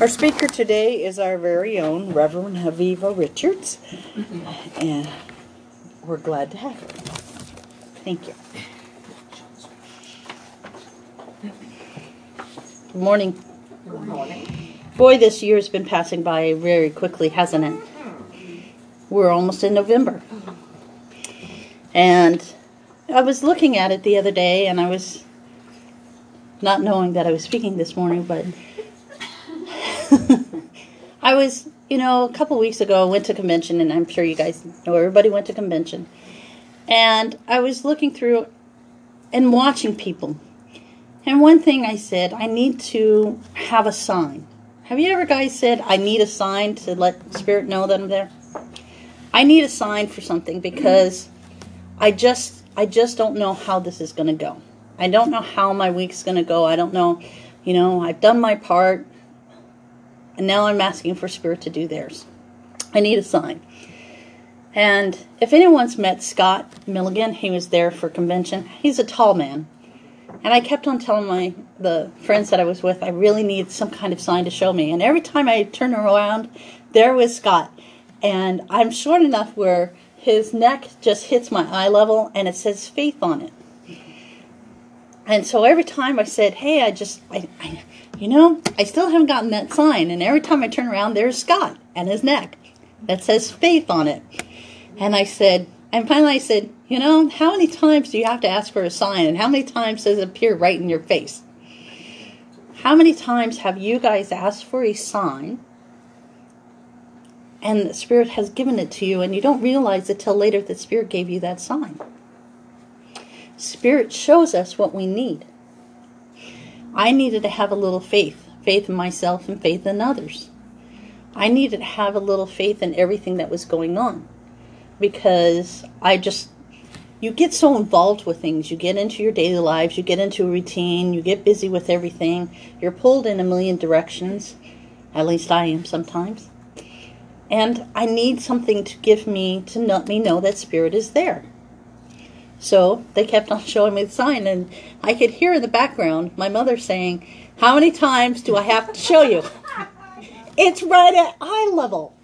Our speaker today is our very own Reverend Aviva Richards, and we're glad to have her. Thank you. Good morning. Good morning. Boy, this year's been passing by very quickly, hasn't it? We're almost in November. And I was looking at it the other day, and I was not knowing that I was speaking this morning, but I was, you know, a couple weeks ago, I went to convention, and I'm sure you guys know everybody went to convention. And I was looking through and watching people. And one thing I said, I need to have a sign. Have you ever guys said, I need a sign to let Spirit know that I'm there? I need a sign for something because I just I just don't know how this is going to go. I don't know how my week's going to go. I don't know, you know, I've done my part and now I'm asking for spirit to do theirs. I need a sign. And if anyone's met Scott Milligan, he was there for convention. He's a tall man. And I kept on telling my the friends that I was with, I really need some kind of sign to show me. And every time I turn around, there was Scott. And I'm short enough where his neck just hits my eye level and it says faith on it. And so every time I said, hey, I just, I, I, you know, I still haven't gotten that sign. And every time I turn around, there's Scott and his neck that says faith on it. And I said, and finally I said, you know, how many times do you have to ask for a sign? And how many times does it appear right in your face? How many times have you guys asked for a sign and the Spirit has given it to you and you don't realize it till later that Spirit gave you that sign? Spirit shows us what we need. I needed to have a little faith faith in myself and faith in others. I needed to have a little faith in everything that was going on because I just, you get so involved with things. You get into your daily lives, you get into a routine, you get busy with everything. You're pulled in a million directions. At least I am sometimes. And I need something to give me, to let me know that Spirit is there. So they kept on showing me the sign, and I could hear in the background my mother saying, How many times do I have to show you? It's right at eye level.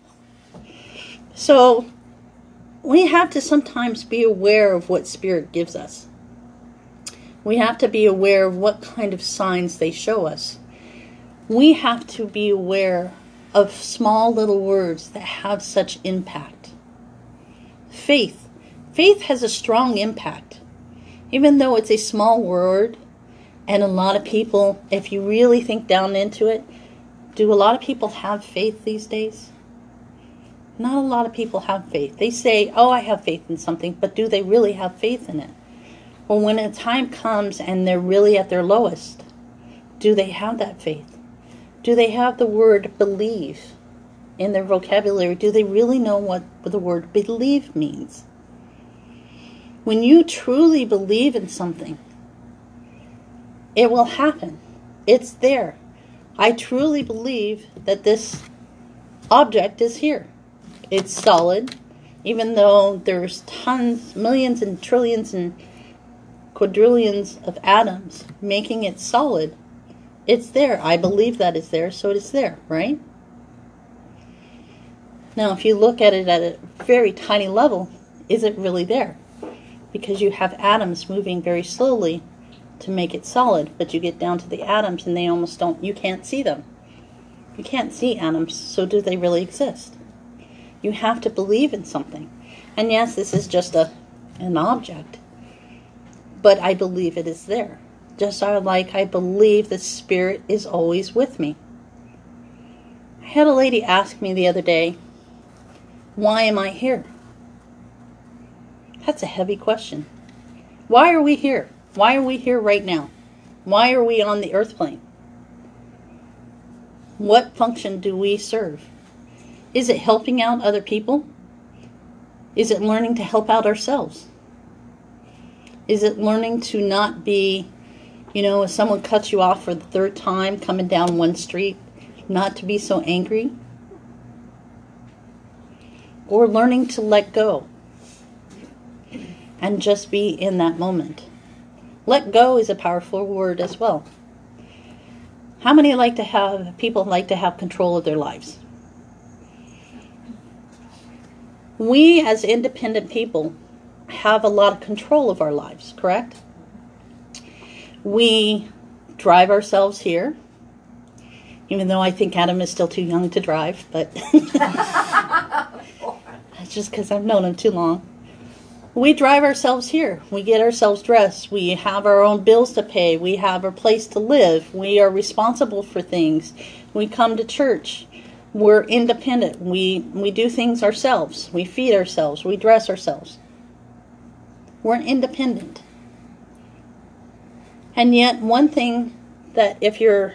So we have to sometimes be aware of what Spirit gives us. We have to be aware of what kind of signs they show us. We have to be aware of small little words that have such impact. Faith faith has a strong impact. Even though it's a small word, and a lot of people, if you really think down into it, do a lot of people have faith these days? Not a lot of people have faith. They say, Oh, I have faith in something, but do they really have faith in it? Or when a time comes and they're really at their lowest, do they have that faith? Do they have the word believe in their vocabulary? Do they really know what the word believe means? When you truly believe in something, it will happen. It's there. I truly believe that this object is here. It's solid, even though there's tons, millions and trillions and quadrillions of atoms making it solid. It's there. I believe that is there, so it is there, right? Now, if you look at it at a very tiny level, is it really there? Because you have atoms moving very slowly to make it solid, but you get down to the atoms and they almost don't, you can't see them. You can't see atoms, so do they really exist? You have to believe in something. And yes, this is just a an object, but I believe it is there. Just like I believe the Spirit is always with me. I had a lady ask me the other day, Why am I here? That's a heavy question. Why are we here? Why are we here right now? Why are we on the earth plane? What function do we serve? Is it helping out other people? Is it learning to help out ourselves? Is it learning to not be, you know, if someone cuts you off for the third time coming down one street, not to be so angry? Or learning to let go? And just be in that moment. Let go is a powerful word as well. How many like to have people like to have control of their lives? We as independent people have a lot of control of our lives, correct? We drive ourselves here, even though I think Adam is still too young to drive, but that's just because I've known him too long. We drive ourselves here. We get ourselves dressed. We have our own bills to pay. We have a place to live. We are responsible for things. We come to church. We're independent. We, we do things ourselves. We feed ourselves. We dress ourselves. We're independent. And yet, one thing that if you're,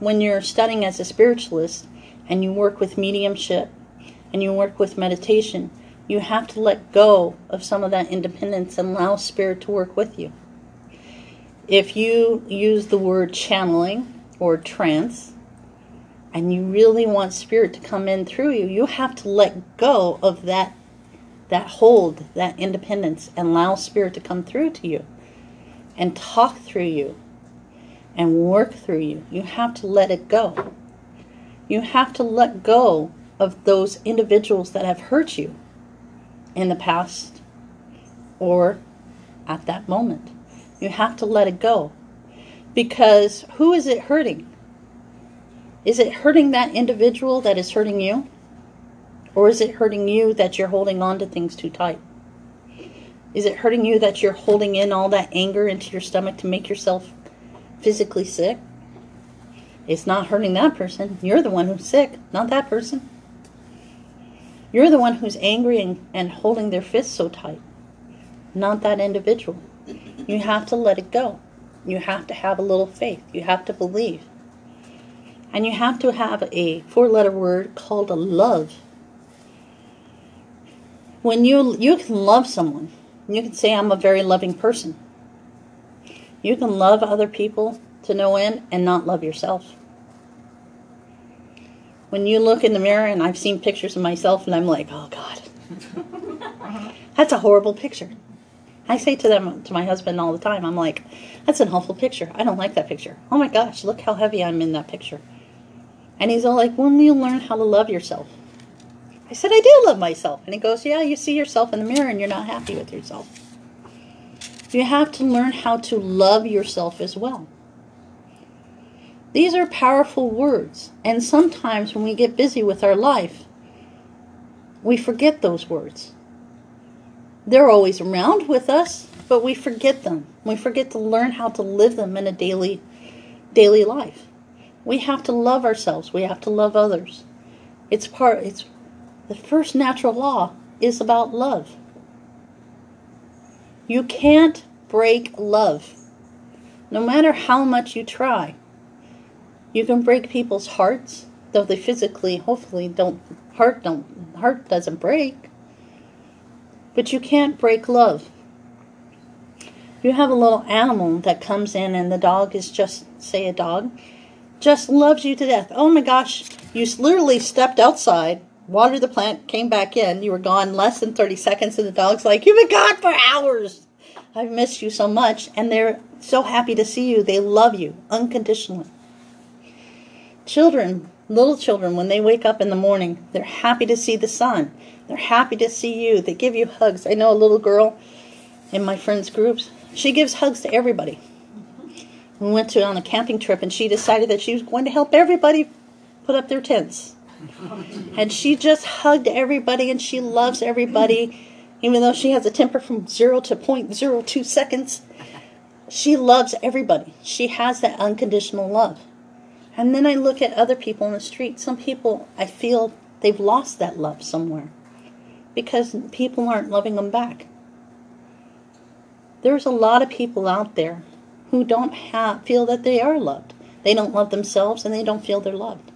when you're studying as a spiritualist and you work with mediumship and you work with meditation, you have to let go of some of that independence and allow spirit to work with you. If you use the word channeling or trance, and you really want spirit to come in through you, you have to let go of that that hold, that independence, and allow spirit to come through to you and talk through you and work through you. You have to let it go. You have to let go of those individuals that have hurt you in the past or at that moment. You have to let it go. Because who is it hurting? Is it hurting that individual that is hurting you? Or is it hurting you that you're holding on to things too tight? Is it hurting you that you're holding in all that anger into your stomach to make yourself physically sick? It's not hurting that person. You're the one who's sick, not that person. You're the one who's angry and, and holding their fists so tight, not that individual. You have to let it go. You have to have a little faith. You have to believe. And you have to have a four letter word called a love when you you can love someone you can say i'm a very loving person you can love other people to no end and not love yourself when you look in the mirror and i've seen pictures of myself and i'm like oh god that's a horrible picture i say to them to my husband all the time i'm like that's an awful picture i don't like that picture oh my gosh look how heavy i'm in that picture and he's all like when will you learn how to love yourself I said, I do love myself. And he goes, Yeah, you see yourself in the mirror and you're not happy with yourself. You have to learn how to love yourself as well. These are powerful words. And sometimes when we get busy with our life, we forget those words. They're always around with us, but we forget them. We forget to learn how to live them in a daily daily life. We have to love ourselves. We have to love others. It's part it's the first natural law is about love. You can't break love, no matter how much you try. You can break people's hearts, though they physically, hopefully, don't heart don't heart doesn't break. But you can't break love. You have a little animal that comes in, and the dog is just say a dog, just loves you to death. Oh my gosh, you literally stepped outside watered the plant, came back in. You were gone less than 30 seconds, and the dog's like, You've been gone for hours. I've missed you so much. And they're so happy to see you. They love you unconditionally. Children, little children, when they wake up in the morning, they're happy to see the sun. They're happy to see you. They give you hugs. I know a little girl in my friends' groups, she gives hugs to everybody. We went to on a camping trip, and she decided that she was going to help everybody put up their tents and she just hugged everybody and she loves everybody, even though she has a temper from zero to 0.02 seconds. She loves everybody. She has that unconditional love. And then I look at other people in the street. Some people, I feel they've lost that love somewhere because people aren't loving them back. There's a lot of people out there who don't have, feel that they are loved. They don't love themselves and they don't feel they're loved.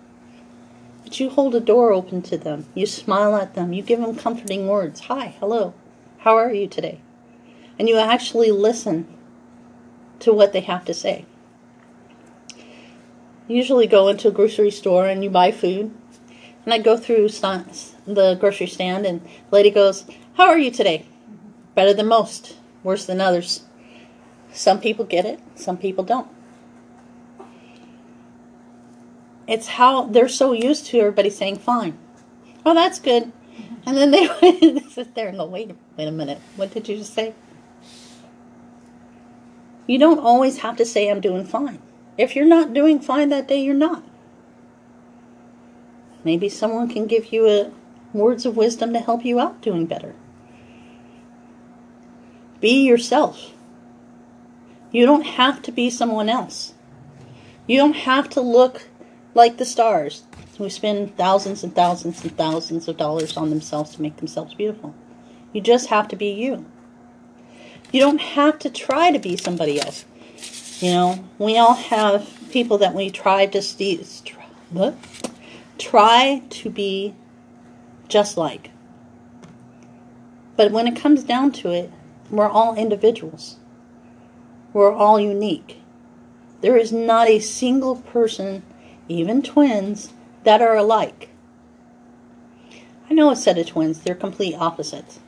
But you hold a door open to them. You smile at them. You give them comforting words. Hi, hello. How are you today? And you actually listen to what they have to say. Usually go into a grocery store and you buy food. And I go through the grocery stand and the lady goes, How are you today? Better than most, worse than others. Some people get it, some people don't. it's how they're so used to everybody saying fine. Oh, that's good. And then they sit there and go, wait, wait a minute. What did you just say? You don't always have to say, I'm doing fine. If you're not doing fine that day, you're not. Maybe someone can give you a, words of wisdom to help you out doing better. Be yourself. You don't have to be someone else. You don't have to look like the stars who spend thousands and thousands and thousands of dollars on themselves to make themselves beautiful. You just have to be you. You don't have to try to be somebody else. You know, we all have people that we try to what? try to be just like. But when it comes down to it, we're all individuals. We're all unique. There is not a single person, even twins, that are alike. I know a set of twins, they're complete opposites.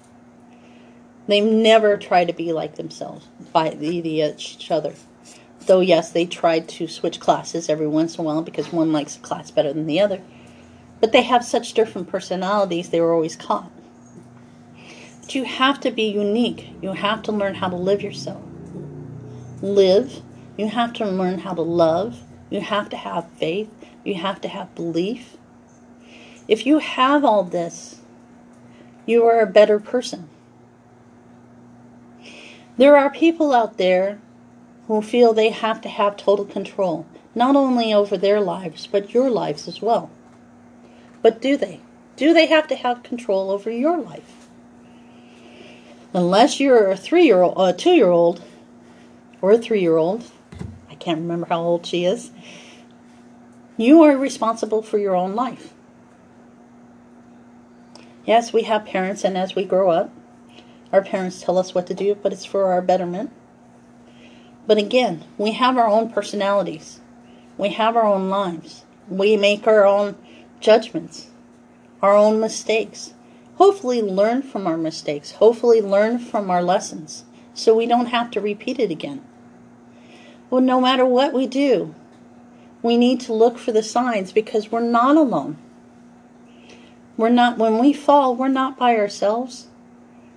They never try to be like themselves, by the uh, each other. Though, yes, they tried to switch classes every once in a while because one likes a class better than the other. But they have such different personalities, they were always caught. But you have to be unique. You have to learn how to live yourself. Live. You have to learn how to love. You have to have faith. You have to have belief. If you have all this, you are a better person. There are people out there who feel they have to have total control, not only over their lives, but your lives as well. But do they? Do they have to have control over your life? Unless you're a three-year-old, a two-year-old, or a three-year-old, I can't remember how old she is. You are responsible for your own life. Yes, we have parents, and as we grow up, our parents tell us what to do, but it's for our betterment. But again, we have our own personalities. We have our own lives. We make our own judgments, our own mistakes. Hopefully, learn from our mistakes. Hopefully, learn from our lessons so we don't have to repeat it again. Well, no matter what we do, we need to look for the signs because we're not alone. We're not, when we fall, we're not by ourselves.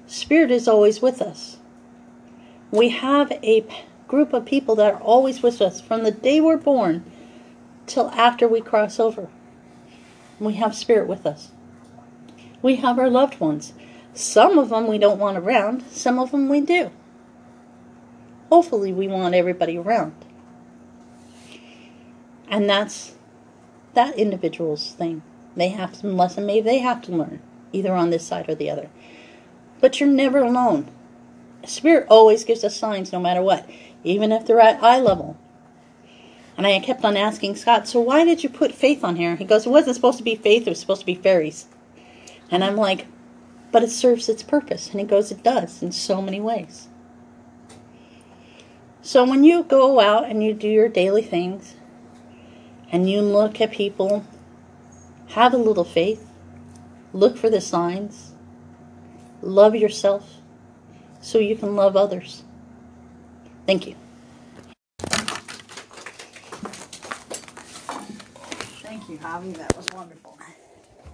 Spirit is always with us. We have a group of people that are always with us from the day we're born till after we cross over. We have spirit with us. We have our loved ones. Some of them we don't want around, some of them we do. Hopefully, we want everybody around. And that's that individual's thing. They have some lesson maybe they have to learn, either on this side or the other. But you're never alone. Spirit always gives us signs no matter what, even if they're at eye level. And I kept on asking Scott, so why did you put faith on here? He goes, it wasn't supposed to be faith, it was supposed to be fairies. And I'm like, but it serves its purpose. And he goes, it does in so many ways. So when you go out and you do your daily things and you look at people, have a little faith, look for the signs, love yourself so you can love others. Thank you. Thank you, Javi. That was wonderful.